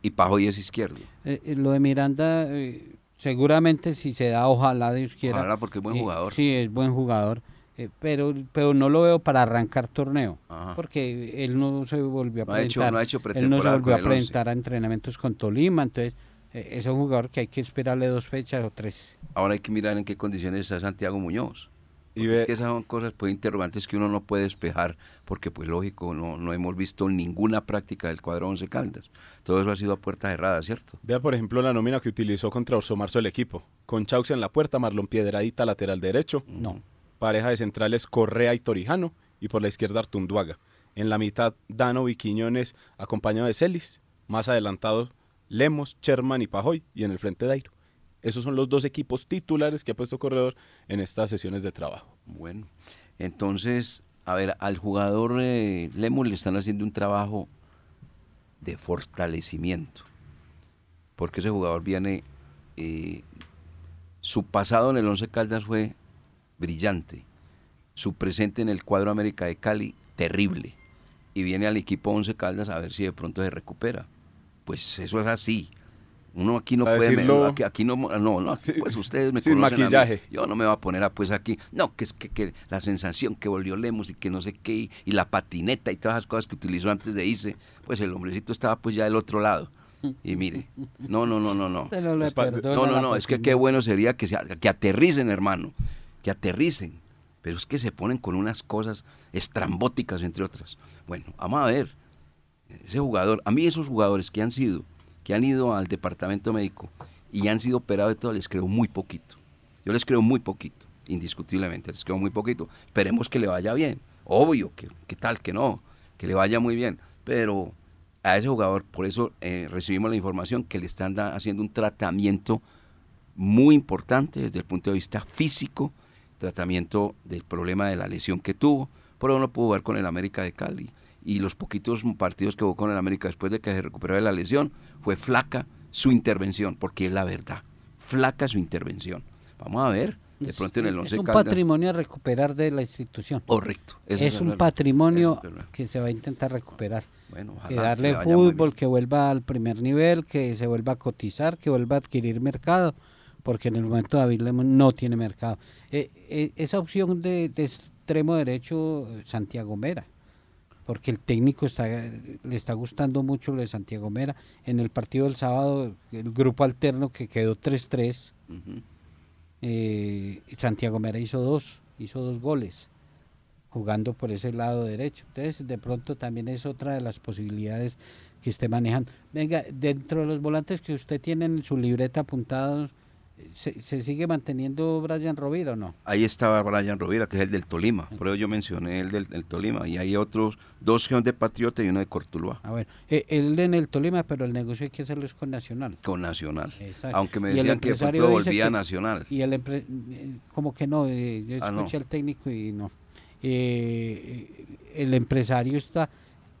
B: y Pajoy es izquierdo.
C: Eh, eh, lo de Miranda, eh, seguramente si se da, ojalá Dios quiera.
B: Ojalá, porque es buen jugador.
C: sí, es buen jugador. Eh, pero, pero no lo veo para arrancar torneo.
B: Ajá.
C: Porque él no se volvió a
B: No ha hecho-
C: presentar.
B: no ha hecho
C: él no se volvió a presentar a entrenamientos con Tolima. Entonces, eh, es un jugador que hay que esperarle dos fechas o tres.
B: Ahora hay que mirar en qué condiciones está Santiago Muñoz.
E: Y ve-
B: es que esas son cosas, pues, interrogantes que uno no puede despejar, porque, pues, lógico, no, no hemos visto ninguna práctica del cuadro Once Caldas. Todo eso ha sido a puerta cerrada, ¿cierto?
E: Vea, por ejemplo, la nómina que utilizó contra Orso Marzo el equipo. Con Chaux en la puerta, Marlon Piedradita lateral derecho.
C: No.
E: Pareja de centrales Correa y Torijano. Y por la izquierda Artunduaga. En la mitad, Dano Quiñones acompañado de Celis. Más adelantados, Lemos, Sherman y Pajoy. Y en el frente Dairo. Esos son los dos equipos titulares que ha puesto Corredor en estas sesiones de trabajo.
B: Bueno, entonces, a ver, al jugador eh, Lemus le están haciendo un trabajo de fortalecimiento, porque ese jugador viene, eh, su pasado en el Once Caldas fue brillante, su presente en el cuadro América de Cali, terrible, y viene al equipo Once Caldas a ver si de pronto se recupera. Pues eso es así. Uno aquí no puede, me-
E: decirlo-
B: aquí, aquí no, no, no, pues ustedes me
E: sin
B: conocen a mí.
E: maquillaje.
B: Yo no me voy a poner a pues aquí, no, que es que, que la sensación que volvió Lemos y que no sé qué, y, y la patineta y todas las cosas que utilizó antes de irse, pues el hombrecito estaba pues ya del otro lado. Y mire, no, no, no, no, no.
C: Perdona
B: No, no, no, es que qué bueno sería que, se- que aterricen, hermano, que aterricen. Pero es que se ponen con unas cosas estrambóticas, entre otras. Bueno, vamos a ver. Ese jugador, a mí esos jugadores que han sido, que han ido al departamento médico y han sido operados de todo, les creo muy poquito. Yo les creo muy poquito, indiscutiblemente, les creo muy poquito. Esperemos que le vaya bien. Obvio, que, que tal, que no, que le vaya muy bien. Pero a ese jugador, por eso eh, recibimos la información que le están haciendo un tratamiento muy importante desde el punto de vista físico, tratamiento del problema de la lesión que tuvo, pero no pudo jugar con el América de Cali. Y los poquitos partidos que jugó con el América después de que se recuperó de la lesión, fue flaca su intervención, porque es la verdad, flaca su intervención. Vamos a ver, de
C: Es-
B: pronto en el
C: es
B: 11
C: un
B: Caldas-
C: patrimonio a recuperar de la institución.
B: Correcto.
C: es un patrimonio
B: es
C: que se va a intentar recuperar.
B: Bueno, ojalá
C: que
B: le
C: darle fútbol, que vuelva al primer nivel, que se vuelva a cotizar, que vuelva a adquirir mercado, porque en el momento David Lemon no tiene mercado. Eh, eh, esa opción de, de extremo derecho, Santiago Mera, porque el técnico está le está gustando mucho lo de Santiago Mera. En el partido del sábado, el grupo alterno que quedó 3-3,
B: Ujú.
C: eh, Santiago Mera hizo dos, hizo dos goles jugando por ese lado derecho. Entonces, de pronto también es otra de las posibilidades que esté manejando. Venga, dentro de los volantes que usted tiene en su libreta apuntados, ¿Se, se sigue manteniendo Brian Rovira o no?
B: Ahí estaba Brian Rovira, que es el del Tolima. Por eso yo mencioné el del, Tolima. Y hay otros, dos que son de Patriota y uno de Cortuluá.
C: Ah, bueno. Eh, él en el Tolima, pero el negocio hay que hacerlo es con Nacional.
B: Con Nacional.
C: Exacto.
B: Aunque me decían que de volvía a Nacional.
C: Y el empre- eh, como que no, eh, yo
B: Ah, no.
C: escuché al técnico y no. Eh, eh, el empresario está,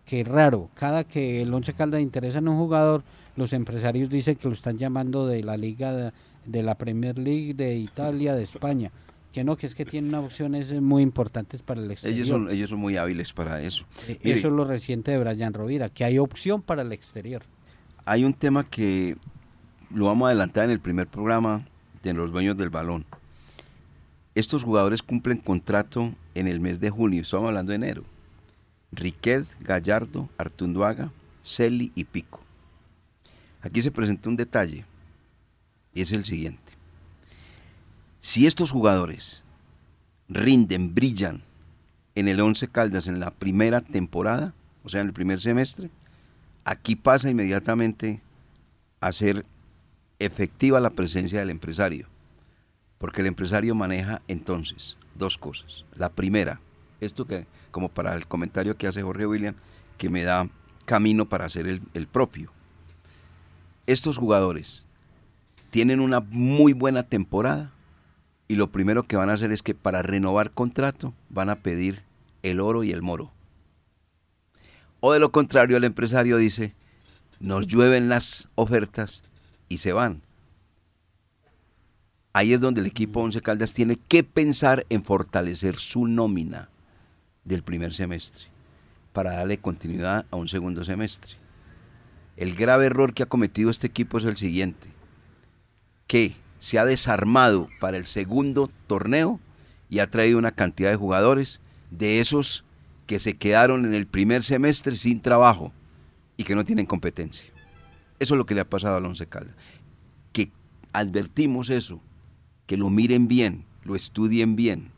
C: que raro, cada que el Once Caldas interesa en un jugador, los empresarios dicen que lo están llamando de la liga de, de la Premier League de Italia, de España. Que no, que es que tienen opciones muy importantes para el exterior.
B: Ellos son, ellos son muy hábiles para eso.
C: Eh,
B: Mire,
C: Eso es lo reciente de Brian Rovira, que hay opción para el exterior.
B: hay un tema que lo vamos a adelantar en el primer programa de los dueños del balón. Estos jugadores cumplen contrato en el mes de junio, estamos hablando de enero. Riquet, Gallardo, Artunduaga, Celi y Pico. Aquí se presenta un detalle es el siguiente. Si estos jugadores rinden, brillan en el Once Caldas en la primera temporada, o sea, en el primer semestre, aquí pasa inmediatamente a ser efectiva la presencia del empresario, porque el empresario maneja entonces dos cosas. La primera, esto que, como para el comentario que hace Jorge William, que me da camino para hacer el, el propio. Estos jugadores tienen una muy buena temporada y lo primero que van a hacer es que para renovar contrato van a pedir el oro y el moro. O de lo contrario, el empresario dice, nos llueven las ofertas y se van. Ahí es donde el equipo Once Caldas tiene que pensar en fortalecer su nómina del primer semestre para darle continuidad a un segundo semestre. El grave error que ha cometido este equipo es el siguiente, que se ha desarmado para el segundo torneo y ha traído una cantidad de jugadores de esos que se quedaron en el primer semestre sin trabajo y que no tienen competencia. Eso es lo que le ha pasado al Once Caldas. Que advertimos eso, que lo miren bien, lo estudien bien,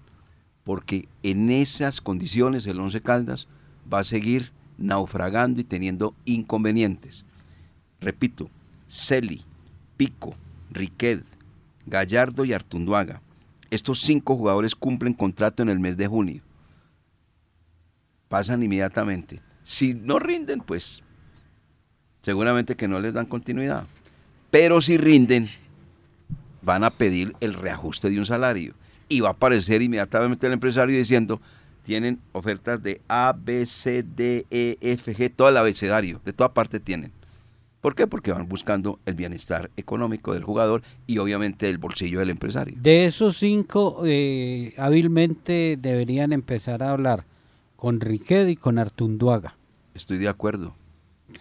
B: porque en esas condiciones el Once Caldas va a seguir naufragando y teniendo inconvenientes. Repito, Celi, Pico, Riquet, Gallardo y Artunduaga. Estos cinco jugadores cumplen contrato en el mes de junio. Pasan inmediatamente. Si no rinden, pues seguramente que no les dan continuidad. Pero si rinden, van a pedir el reajuste de un salario. Y va a aparecer inmediatamente el empresario diciendo, tienen ofertas de A, B, C, D, E, F, G, todo el abecedario, de toda parte tienen. ¿Por qué? Porque van buscando el bienestar económico del jugador y obviamente el bolsillo del empresario.
C: De esos cinco, eh, hábilmente deberían empezar a hablar con Riquet y con Artunduaga.
B: Estoy de acuerdo.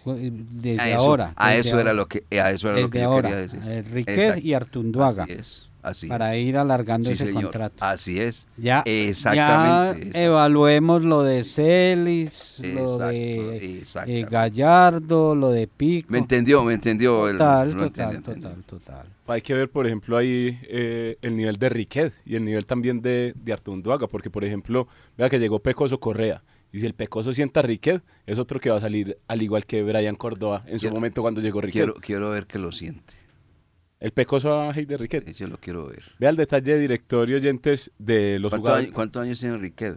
C: Desde
B: a eso,
C: ahora.
B: A
C: desde
B: eso
C: ahora.
B: era lo que, a eso era lo
C: Desde
B: que yo
C: ahora,
B: quería decir.
C: eh, Riquet y Artunduaga.
B: Así es, así
C: para
B: es.
C: ir alargando
B: Sí,
C: ese
B: señor.
C: contrato.
B: Así es.
C: Ya,
B: Exactamente.
C: ya evaluemos lo de Celis, lo de eh. Gallardo, lo de Pico.
B: Me entendió, me entendió. el-
C: Total, total, total, total.
E: Hay que ver, por ejemplo, ahí eh, el nivel de Riquet y el nivel también de, de Artunduaga, porque, por ejemplo, vea que llegó Pecoso Correa. Y si el Pecoso sienta a Riquet, es otro que va a salir al igual que Brian Córdoba en su
B: Quiero-
E: momento cuando llegó Riquet.
B: Quiero, quiero ver que lo siente.
E: El Pecoso a de Riquet.
B: Yo lo quiero ver.
E: Vea el detalle de directorio y oyentes de los
B: ¿Cuántos
E: jugadores.
B: cuántos años tiene Riquet?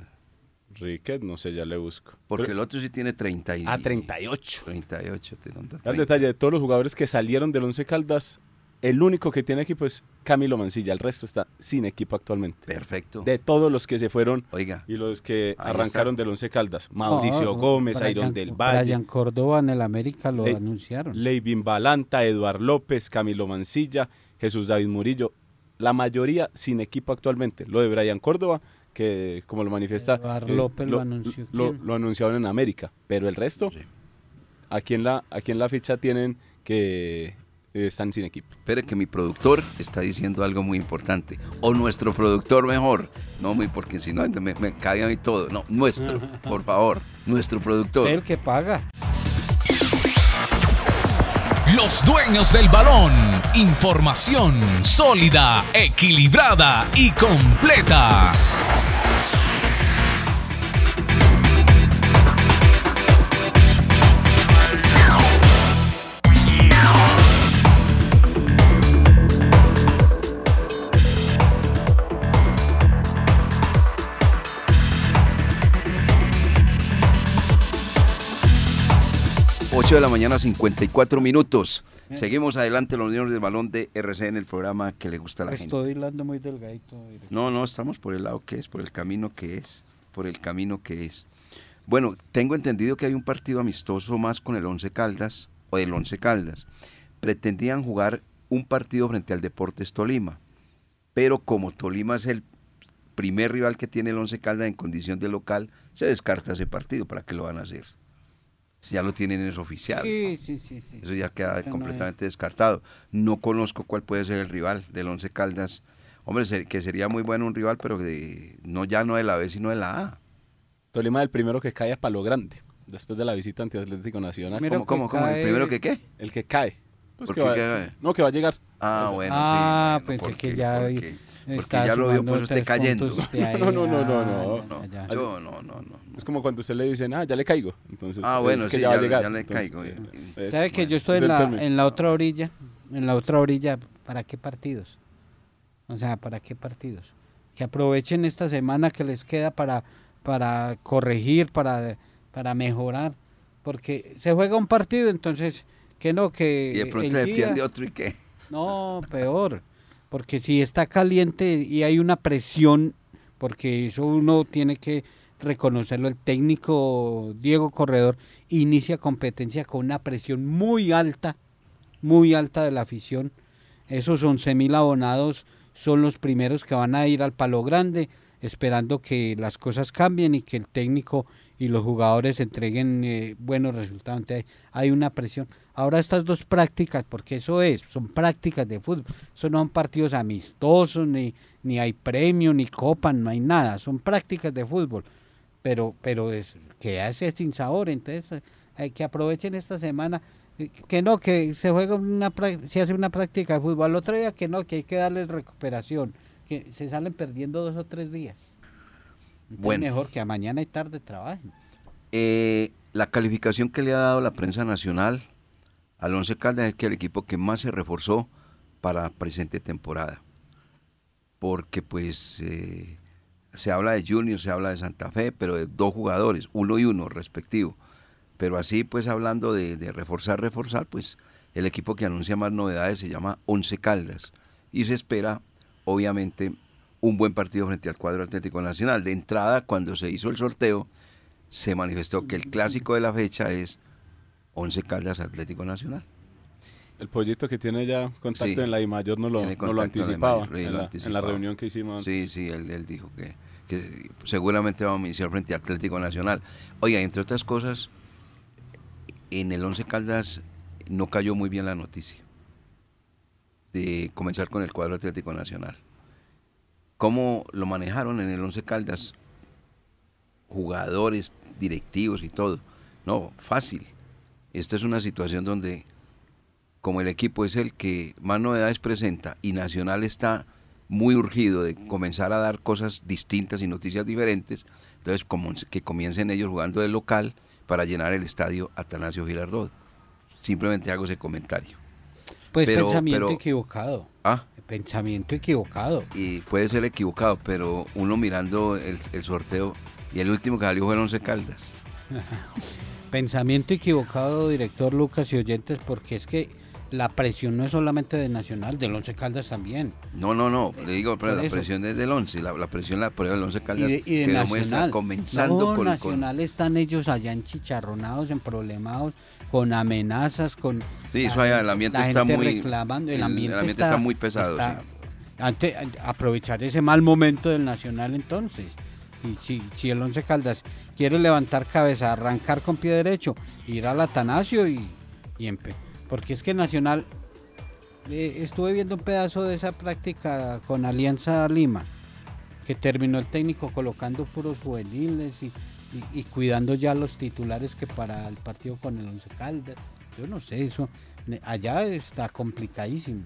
E: Riquet, no sé, ya le busco.
B: Porque
E: Pero-
B: el otro sí tiene 30 y,
E: a 38.
B: 38. tiene un
E: Vea el
B: 30.
E: detalle de todos los jugadores que salieron del Once Caldas, el único que tiene equipo es Camilo Mancilla. El resto está sin equipo actualmente.
B: Perfecto.
E: De todos los que se fueron
B: Oiga,
E: y los que arrancaron
B: está.
E: del Once Caldas. Mauricio
C: No,
E: Gómez,
C: Brian-
E: Iron del Valle,
C: Brian Córdoba en el América lo anunciaron.
E: Leivin Balanta, Eduard López, Camilo Mancilla, Jesús David Murillo. La mayoría sin equipo actualmente. Lo de Brian Córdoba, que como lo manifiesta,
C: Eduard
E: eh,
C: López lo anunció,
E: lo, anunciaron en América. Pero el resto,
B: Sí.
E: aquí en la, aquí en la ficha tienen que están sin equipo.
B: espere que mi productor está diciendo algo muy importante. O nuestro productor mejor. No, muy porque si no me, me cae a mí todo. No, nuestro, por favor. Nuestro productor.
C: El que paga.
A: Los dueños del balón. Información sólida, equilibrada y completa.
B: 8 de la mañana, 54 minutos. Seguimos adelante los niños del balón de RC en el programa que le gusta a la gente.
C: Estoy hilando muy delgadito.
B: No, no, estamos por el lado que es, por el camino que es, por el camino que es. Bueno, tengo entendido que hay un partido amistoso más con el Once Caldas, o el Once Caldas. Pretendían jugar un partido frente al Deportes Tolima, pero como Tolima es el primer rival que tiene el Once Caldas en condición de local, se descarta ese partido. ¿Para qué lo van a hacer? Ya lo tienen, es oficial.
C: Sí, sí, sí, sí.
B: Eso ya queda
C: no
B: completamente descartado. No conozco cuál puede ser el rival del Once Caldas. Hombre, que sería muy bueno un rival, pero de, no ya no de la B, sino de la A.
E: Tolima el primero que cae a Palo Grande, después de la visita ante Atlético Nacional.
B: ¿Cómo, cómo,
C: que
B: cómo? ¿El primero que qué?
E: El que cae. Pues
B: ¿Por
E: que
B: qué
E: va-
B: cae?
E: No, que va a llegar.
B: Ah, bueno,
C: Ah,
B: sí.
C: pensé
B: ¿por
C: que
B: qué?
C: ya.
B: Porque ya lo vio pues usted cayendo.
E: No, no, no, no, no.
C: ya, ya.
B: Yo no, no, no.
E: Es como cuando usted le dicen, ah, ya le caigo. Entonces,
B: Ah,
E: es
B: bueno,
E: que
B: sí,
E: ya,
B: le-
E: llegar.
B: ya le
E: Entonces,
B: caigo.
E: eh, es-
C: ¿Sabe que yo estoy
E: es
C: en la, en la otra orilla? En la otra orilla, ¿para qué partidos? O sea, ¿para qué partidos? Que aprovechen esta semana que les queda para, para corregir, para, para mejorar. Porque se juega un partido, entonces, que no, que
B: Y de pronto
C: día-
B: pierde otro y qué.
C: No, peor. Porque si está caliente y hay una presión, porque eso uno tiene que reconocerlo, el técnico Diego Corredor inicia competencia con una presión muy alta, muy alta de la afición. Esos 11 mil abonados son los primeros que van a ir al palo grande, esperando que las cosas cambien y que el técnico y los jugadores entreguen eh, buenos resultados. Hay una presión. Ahora estas dos prácticas, porque eso es, son prácticas de fútbol, eso no son partidos amistosos, ni, ni hay premio, ni copa, no hay nada, son prácticas de fútbol, pero, pero es, que hace sin sabor, entonces hay que aprovechen esta semana, eh, que no, que se juega una, se hace una práctica de fútbol, al otro día que no, que hay que darles recuperación, que se salen perdiendo dos o tres días. Entonces,
B: Bueno.
C: mejor que a mañana y tarde trabajen.
B: Eh, la calificación que le ha dado la prensa nacional al Once Caldas es que el equipo que más se reforzó para la presente temporada. Porque pues eh, se habla de Junior, se habla de Santa Fe, pero de dos jugadores, uno y uno respectivo. Pero así pues hablando de, de reforzar, reforzar, pues el equipo que anuncia más novedades se llama Once Caldas. Y se espera, obviamente, un buen partido frente al cuadro Atlético Nacional. De entrada, cuando se hizo el sorteo, se manifestó que el clásico de la fecha es Once Caldas Atlético Nacional.
E: El pollito que tiene ya contacto
B: Sí.
E: en la I mayor no lo, no lo
B: en
E: anticipaba,
B: sí,
E: en, la,
B: anticipaba.
E: en la reunión que hicimos
B: Sí,
E: antes.
B: sí, él, él dijo que, que seguramente vamos a iniciar frente a Atlético Nacional. Oiga, entre otras cosas, en el Once Caldas no cayó muy bien la noticia de comenzar con el cuadro Atlético Nacional. ¿Cómo lo manejaron en el Once Caldas? Jugadores, directivos y todo. No, fácil. Esta es una situación donde, como el equipo es el que más novedades presenta y Nacional está muy urgido de comenzar a dar cosas distintas y noticias diferentes, entonces como que comiencen ellos jugando de local para llenar el estadio Atanasio Girardot. Simplemente hago ese comentario.
C: Pues
B: Pero-
C: pensamiento
B: pero-
C: equivocado.
B: Ah,
C: Pensamiento equivocado.
B: y puede ser equivocado, pero uno mirando el, el sorteo y el último que salió fue el Once Caldas.
C: Pensamiento equivocado, director Lucas y oyentes, porque es que la presión no es solamente de Nacional, del Once Caldas también.
B: No, no, no, le digo, pero
C: por
B: la
C: eso.
B: presión es del 11, la, la presión la prueba del 11 Caldas
C: Y de, y de
B: que
C: Nacional.
B: comenzando
C: no,
B: con, con-
C: Nacional están ellos allá enchicharronados, emproblemados, con amenazas, con...
B: Sí, eso allá, el ambiente
C: la
B: está
C: gente
B: muy-
C: reclamando, el,
B: el- el
C: ambiente,
B: ambiente está muy pesado,
C: está-
B: sí.
C: ante- aprovechar ese mal momento del Nacional entonces. Y si, si el Once Caldas quiere levantar cabeza, arrancar con pie derecho, ir al Atanasio y, y empe- Porque es que Nacional, eh, estuve viendo un pedazo de esa práctica con Alianza Lima, que terminó el técnico colocando puros juveniles y, y- y cuidando ya los titulares que para el partido con el Once Caldas. Yo no sé, eso allá está complicadísimo.